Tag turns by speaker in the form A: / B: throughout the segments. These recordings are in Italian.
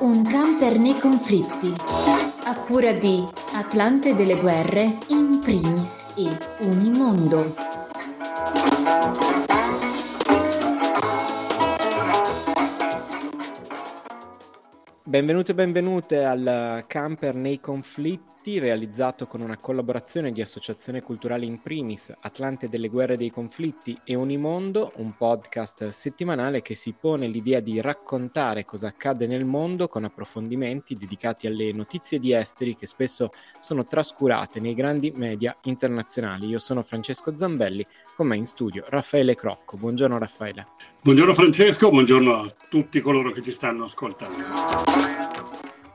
A: Un camper nei conflitti. A cura di Atlante delle guerre in primis e Unimondo.
B: Benvenuti e benvenute al Camper nei conflitti realizzato con una collaborazione di Associazione Culturale in Primis, Atlante delle Guerre dei Conflitti e Unimondo, un podcast settimanale che si pone l'idea di raccontare cosa accade nel mondo con approfondimenti dedicati alle notizie di esteri che spesso sono trascurate nei grandi media internazionali. Io sono Francesco Zambelli, con me in studio Raffaele Crocco. Buongiorno Raffaele.
C: Buongiorno Francesco, buongiorno a tutti coloro che ci stanno ascoltando.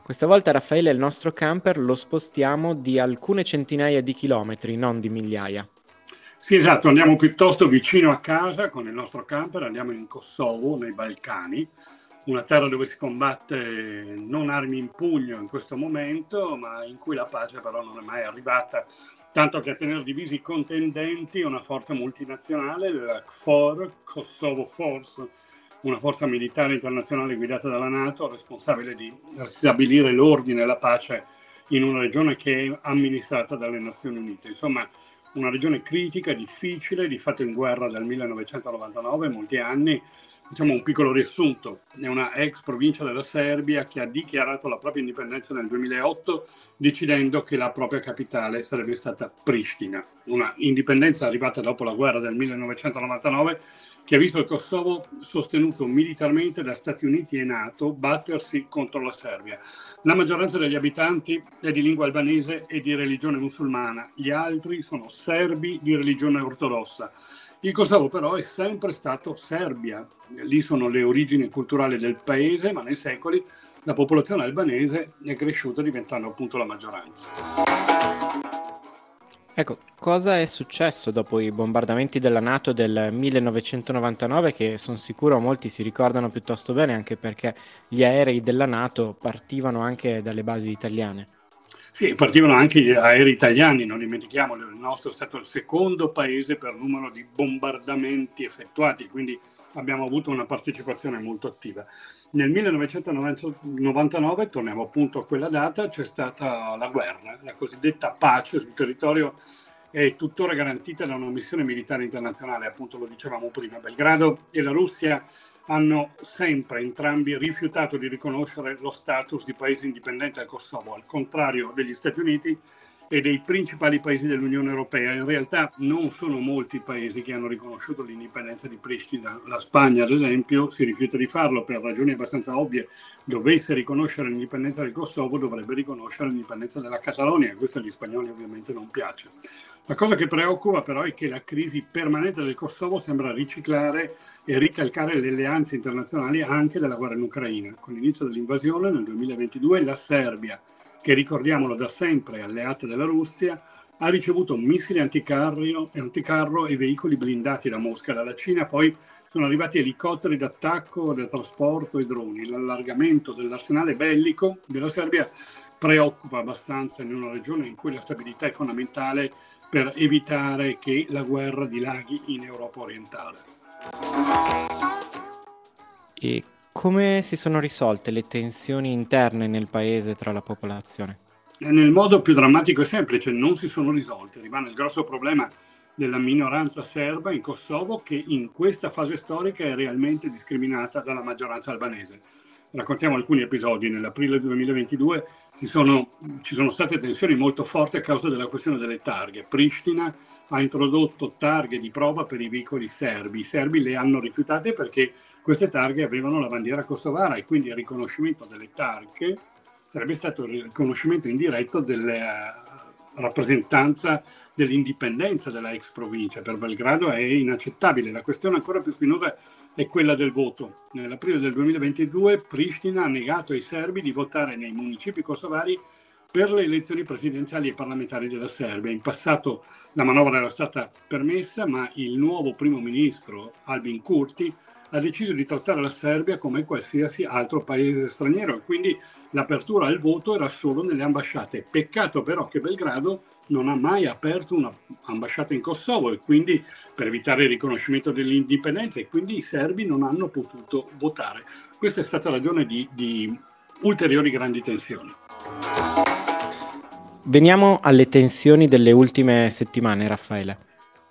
B: Questa volta Raffaele il nostro camper lo spostiamo di alcune centinaia di chilometri, non di migliaia.
C: Sì, esatto, andiamo piuttosto vicino a casa con il nostro camper, andiamo in Kosovo, nei Balcani, una terra dove si combatte non armi in pugno in questo momento, ma in cui la pace però non è mai arrivata tanto che a tenere divisi i contendenti una forza multinazionale, la KFOR, Kosovo Force, una forza militare internazionale guidata dalla Nato, responsabile di ristabilire l'ordine e la pace in una regione che è amministrata dalle Nazioni Unite. Insomma, una regione critica, difficile, di fatto in guerra dal 1999, molti anni, diciamo un piccolo riassunto, è una ex provincia della Serbia che ha dichiarato la propria indipendenza nel 2008 decidendo che la propria capitale sarebbe stata Pristina, una indipendenza arrivata dopo la guerra del 1999 che ha visto il Kosovo sostenuto militarmente da Stati Uniti e Nato battersi contro la Serbia. La maggioranza degli abitanti è di lingua albanese e di religione musulmana, gli altri sono serbi di religione ortodossa. Il Kosovo però è sempre stato Serbia, lì sono le origini culturali del paese, ma nei secoli la popolazione albanese è cresciuta diventando appunto la maggioranza.
B: Ecco, cosa è successo dopo i bombardamenti della Nato del 1999 che sono sicuro molti si ricordano piuttosto bene anche perché gli aerei della Nato partivano anche dalle basi italiane?
C: Sì, partivano anche gli aerei italiani, non dimentichiamolo, il nostro è stato il secondo paese per numero di bombardamenti effettuati, quindi abbiamo avuto una partecipazione molto attiva. Nel 1999, torniamo appunto a quella data, c'è stata la guerra, la cosiddetta pace sul territorio è tuttora garantita da una missione militare internazionale, appunto lo dicevamo prima, Belgrado e la Russia hanno sempre entrambi rifiutato di riconoscere lo status di paese indipendente al Kosovo, al contrario degli Stati Uniti e dei principali paesi dell'Unione Europea. In realtà non sono molti i paesi che hanno riconosciuto l'indipendenza di Pristina. La Spagna, ad esempio, si rifiuta di farlo per ragioni abbastanza ovvie. Dovesse riconoscere l'indipendenza del Kosovo, dovrebbe riconoscere l'indipendenza della Catalogna, questo agli spagnoli ovviamente non piace. La cosa che preoccupa però è che la crisi permanente del Kosovo sembra riciclare e ricalcare le alleanze internazionali anche della guerra in Ucraina. Con l'inizio dell'invasione nel 2022 la Serbia, che ricordiamolo da sempre alleata della Russia, ha ricevuto missili anticarro, anticarro e veicoli blindati da Mosca. Dalla Cina poi sono arrivati elicotteri d'attacco, da trasporto e droni. L'allargamento dell'arsenale bellico della Serbia preoccupa abbastanza in una regione in cui la stabilità è fondamentale per evitare che la guerra dilaghi in Europa orientale.
B: E come si sono risolte le tensioni interne nel paese tra la popolazione?
C: Nel modo più drammatico e semplice, non si sono risolte. Rimane il grosso problema della minoranza serba in Kosovo che in questa fase storica è realmente discriminata dalla maggioranza albanese raccontiamo alcuni episodi. Nell'aprile 2022 sono, ci sono state tensioni molto forti a causa della questione delle targhe. Pristina ha introdotto targhe di prova per i veicoli serbi. I serbi le hanno rifiutate perché queste targhe avevano la bandiera kosovara e quindi il riconoscimento delle targhe sarebbe stato il riconoscimento indiretto della rappresentanza dell'indipendenza della ex provincia. Per Belgrado è inaccettabile. La questione ancora più spinosa è quella del voto. Nell'aprile del 2022 Pristina ha negato ai serbi di votare nei municipi kosovari per le elezioni presidenziali e parlamentari della Serbia. In passato la manovra era stata permessa, ma il nuovo primo ministro Albin Kurti ha deciso di trattare la Serbia come qualsiasi altro paese straniero e quindi l'apertura al voto era solo nelle ambasciate. Peccato però che Belgrado non ha mai aperto un'ambasciata in Kosovo e quindi per evitare il riconoscimento dell'indipendenza e quindi i serbi non hanno potuto votare. Questa è stata ragione di, di ulteriori grandi tensioni.
B: Veniamo alle tensioni delle ultime settimane, Raffaele.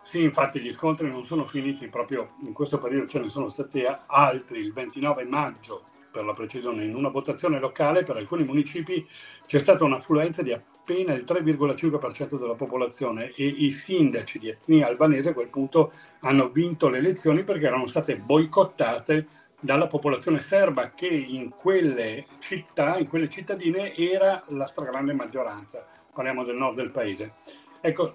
C: Sì, infatti gli scontri non sono finiti proprio in questo periodo, ce ne sono stati altri il 29 maggio per la precisione, in una votazione locale per alcuni municipi c'è stata un'affluenza di appena il 3,5% della popolazione e i sindaci di etnia albanese a quel punto hanno vinto le elezioni perché erano state boicottate dalla popolazione serba che in quelle città, in quelle cittadine era la stragrande maggioranza. Parliamo del nord del paese. Ecco,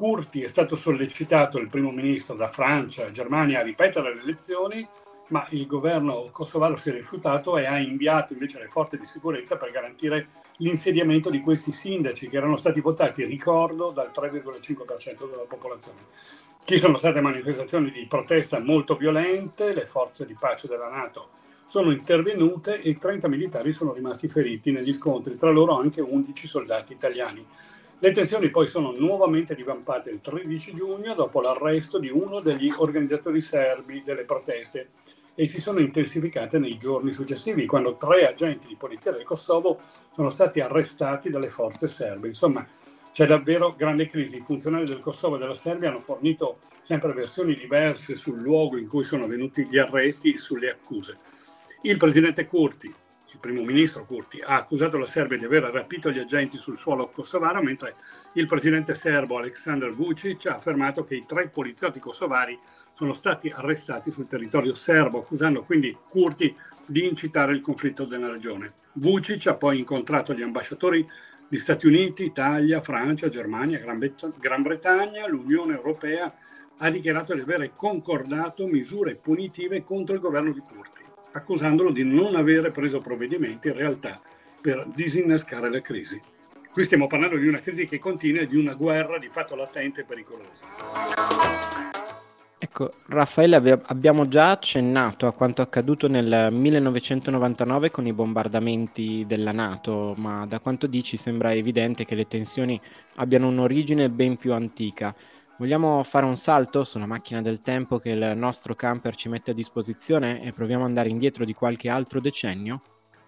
C: Curti è stato sollecitato, il primo ministro, da Francia e Germania a ripetere le elezioni ma il governo kosovaro si è rifiutato e ha inviato invece le forze di sicurezza per garantire l'insediamento di questi sindaci che erano stati votati, ricordo, dal 3,5% della popolazione. Ci sono state manifestazioni di protesta molto violente, le forze di pace della Nato sono intervenute e 30 militari sono rimasti feriti negli scontri, tra loro anche 11 soldati italiani. Le tensioni poi sono nuovamente divampate il 13 giugno dopo l'arresto di uno degli organizzatori serbi delle proteste e si sono intensificate nei giorni successivi, quando tre agenti di polizia del Kosovo sono stati arrestati dalle forze serbe. Insomma, c'è davvero grande crisi. I funzionari del Kosovo e della Serbia hanno fornito sempre versioni diverse sul luogo in cui sono venuti gli arresti e sulle accuse. Il presidente Curti, primo ministro Curti, ha accusato la Serbia di aver rapito gli agenti sul suolo kosovaro, mentre il presidente serbo Aleksandar Vucic ha affermato che i tre poliziotti kosovari sono stati arrestati sul territorio serbo, accusando quindi Curti di incitare il conflitto nella regione. Vucic ha poi incontrato gli ambasciatori di Stati Uniti, Italia, Francia, Germania, Gran, Bretagna, l'Unione Europea ha dichiarato di aver concordato misure punitive contro il governo di Curti accusandolo di non avere preso provvedimenti in realtà per disinnescare la crisi. Qui stiamo parlando di una crisi che continua e di una guerra di fatto latente e pericolosa.
B: Ecco, Raffaele, abbiamo già accennato a quanto accaduto nel 1999 con i bombardamenti della Nato, ma da quanto dici sembra evidente che le tensioni abbiano un'origine ben più antica. Vogliamo fare un salto sulla macchina del tempo che il nostro camper ci mette a disposizione e proviamo ad andare indietro di qualche altro decennio?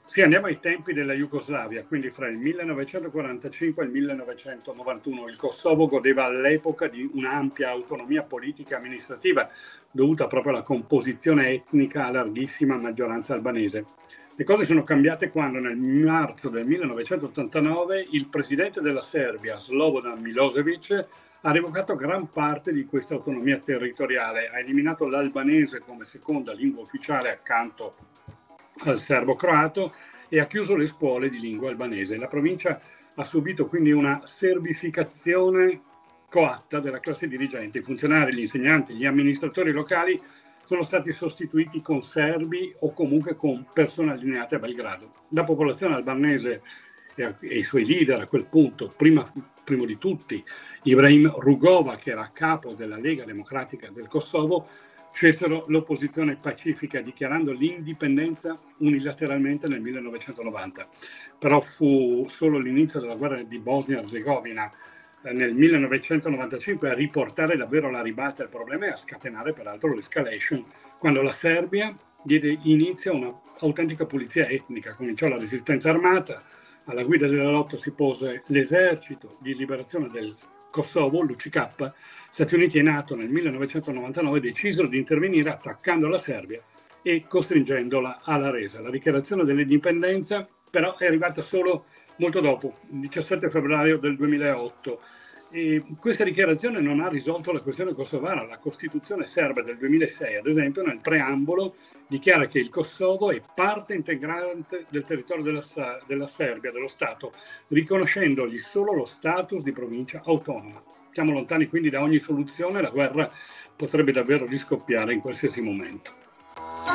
C: Sì, andiamo ai tempi della Jugoslavia, quindi fra il 1945 e il 1991. Il Kosovo godeva all'epoca di un'ampia autonomia politica e amministrativa dovuta proprio alla composizione etnica a larghissima maggioranza albanese. Le cose sono cambiate quando nel marzo del 1989 il presidente della Serbia, Slobodan Milosevic, ha revocato gran parte di questa autonomia territoriale, ha eliminato l'albanese come seconda lingua ufficiale accanto al serbo-croato e ha chiuso le scuole di lingua albanese. La provincia ha subito quindi una serbificazione coatta della classe dirigente. I funzionari, gli insegnanti, gli amministratori locali sono stati sostituiti con serbi o comunque con persone allineate a Belgrado. La popolazione albanese e, i suoi leader a quel punto, prima, primo di tutti Ibrahim Rugova, che era capo della Lega Democratica del Kosovo, scelsero l'opposizione pacifica dichiarando l'indipendenza unilateralmente nel 1990. Però fu solo l'inizio della guerra di Bosnia-Herzegovina eh, nel 1995 a riportare davvero la ribalta al problema e a scatenare peraltro l'escalation, quando la Serbia diede inizio a un'autentica pulizia etnica, cominciò la resistenza armata, alla guida della lotta si pose l'esercito di liberazione del Kosovo, l'UCK, Stati Uniti e NATO nel 1999 decisero di intervenire attaccando la Serbia e costringendola alla resa. La dichiarazione dell'indipendenza però è arrivata solo molto dopo, il 17 febbraio del 2008 e questa dichiarazione non ha risolto la questione kosovara. La Costituzione serba del 2006, ad esempio, nel preambolo dichiara che il Kosovo è parte integrante del territorio della, della Serbia, dello Stato, riconoscendogli solo lo status di provincia autonoma. Siamo lontani quindi da ogni soluzione, la guerra potrebbe davvero riscoppiare in qualsiasi momento.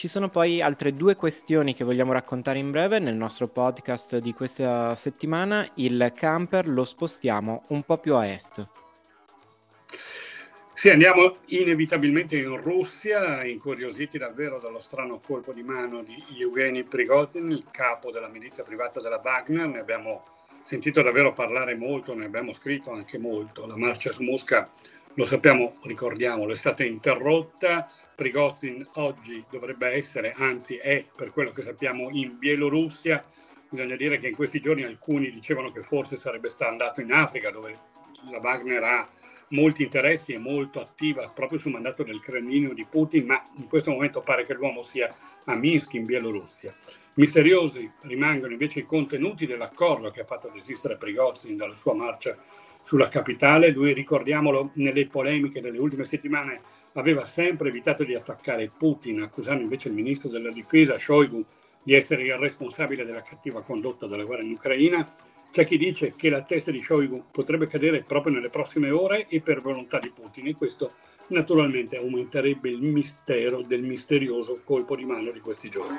B: Ci sono poi altre due questioni che vogliamo raccontare in breve nel nostro podcast di questa settimana. Il camper lo spostiamo un po' più a est.
C: Sì, andiamo inevitabilmente in Russia, incuriositi davvero dallo strano colpo di mano di Evgeny Prigozhin, il capo della milizia privata della Wagner. Ne abbiamo sentito davvero parlare molto, ne abbiamo scritto anche molto. La marcia su Mosca, lo sappiamo, ricordiamolo, è stata interrotta. Prigozhin oggi dovrebbe essere, anzi è per quello che sappiamo, in Bielorussia. Bisogna dire che in questi giorni alcuni dicevano che forse sarebbe stato andato in Africa, dove la Wagner ha molti interessi e molto attiva proprio sul mandato del Cremlino di Putin, ma in questo momento pare che l'uomo sia a Minsk in Bielorussia. Misteriosi rimangono invece i contenuti dell'accordo che ha fatto desistere Prigozhin dalla sua marcia sulla capitale. Lui, ricordiamolo, nelle polemiche delle ultime settimane aveva sempre evitato di attaccare Putin, accusando invece il ministro della difesa Shoigu di essere il responsabile della cattiva condotta della guerra in Ucraina c'è chi dice che la testa di Shoigu potrebbe cadere proprio nelle prossime ore e per volontà di Putin e questo naturalmente aumenterebbe il mistero del misterioso colpo di mano di questi giorni.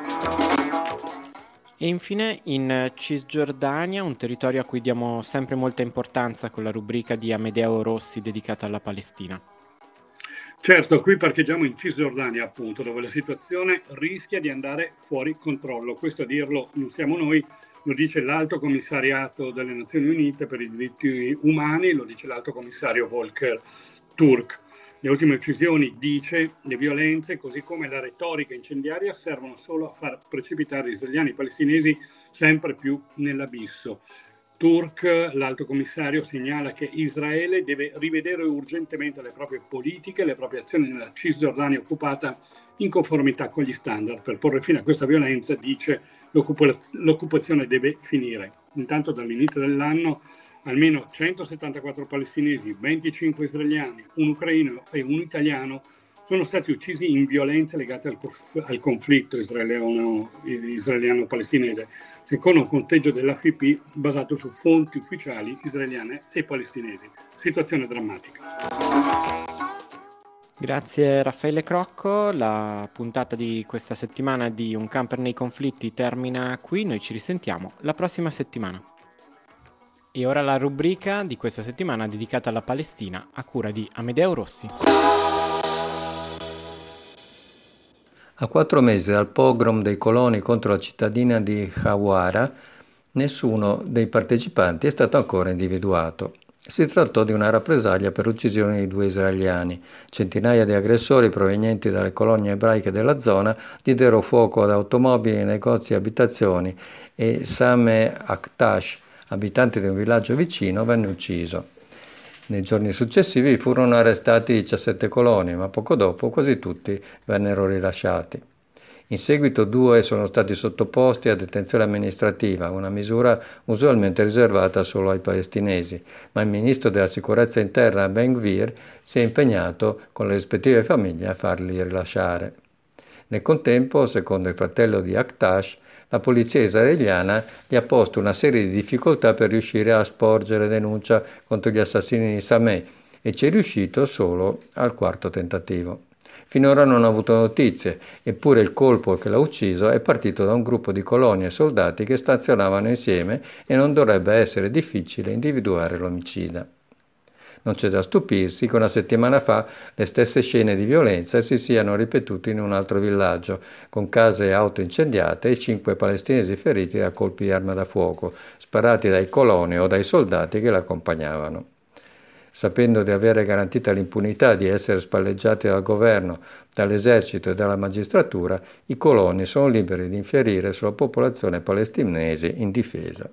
B: E infine in Cisgiordania, un territorio a cui diamo sempre molta importanza con la rubrica di Amedeo Rossi dedicata alla Palestina.
C: Certo, qui parcheggiamo in Cisgiordania appunto, dove la situazione rischia di andare fuori controllo. Questo a dirlo non siamo noi, lo dice l'Alto Commissariato delle Nazioni Unite per i diritti umani, lo dice l'Alto Commissario Volker Turk. Le ultime uccisioni, dice, le violenze, così come la retorica incendiaria, servono solo a far precipitare israeliani palestinesi sempre più nell'abisso. Turk, l'alto commissario, segnala che Israele deve rivedere urgentemente le proprie politiche, le proprie azioni nella Cisgiordania occupata in conformità con gli standard. Per porre fine a questa violenza, dice, l'occupazione deve finire. Intanto dall'inizio dell'anno almeno 174 palestinesi, 25 israeliani, un ucraino e un italiano sono stati uccisi in violenze legate al, al conflitto israeliano, israeliano-palestinese, secondo un conteggio dell'AFP basato su fonti ufficiali israeliane e palestinesi. Situazione drammatica.
B: Grazie Raffaele Crocco, la puntata di questa settimana di Un camper nei conflitti termina qui, noi ci risentiamo la prossima settimana. E ora la rubrica di questa settimana dedicata alla Palestina a cura di Amedeo Rossi.
D: A quattro mesi dal pogrom dei coloni contro la cittadina di Hawara, nessuno dei partecipanti è stato ancora individuato. Si trattò di una rappresaglia per l'uccisione di due israeliani. Centinaia di aggressori provenienti dalle colonie ebraiche della zona diedero fuoco ad automobili, negozi e abitazioni e Same Aktash, abitante di un villaggio vicino, venne ucciso. Nei giorni successivi furono arrestati 17 coloni, ma poco dopo quasi tutti vennero rilasciati. In seguito due sono stati sottoposti a detenzione amministrativa, una misura usualmente riservata solo ai palestinesi, ma il ministro della sicurezza interna Ben Gvir si è impegnato con le rispettive famiglie a farli rilasciare. Nel contempo, secondo il fratello di Aktash, la polizia israeliana gli ha posto una serie di difficoltà per riuscire a sporgere denuncia contro gli assassini di Sameh e ci è riuscito solo al quarto tentativo. Finora non ha avuto notizie, eppure il colpo che l'ha ucciso è partito da un gruppo di colonie e soldati che stazionavano insieme e non dovrebbe essere difficile individuare l'omicida. Non c'è da stupirsi che una settimana fa le stesse scene di violenza si siano ripetute in un altro villaggio, con case e auto incendiate e cinque palestinesi feriti da colpi di arma da fuoco, sparati dai coloni o dai soldati che l'accompagnavano. Sapendo di avere garantita l'impunità di essere spalleggiati dal governo, dall'esercito e dalla magistratura, i coloni sono liberi di infierire sulla popolazione palestinese indifesa.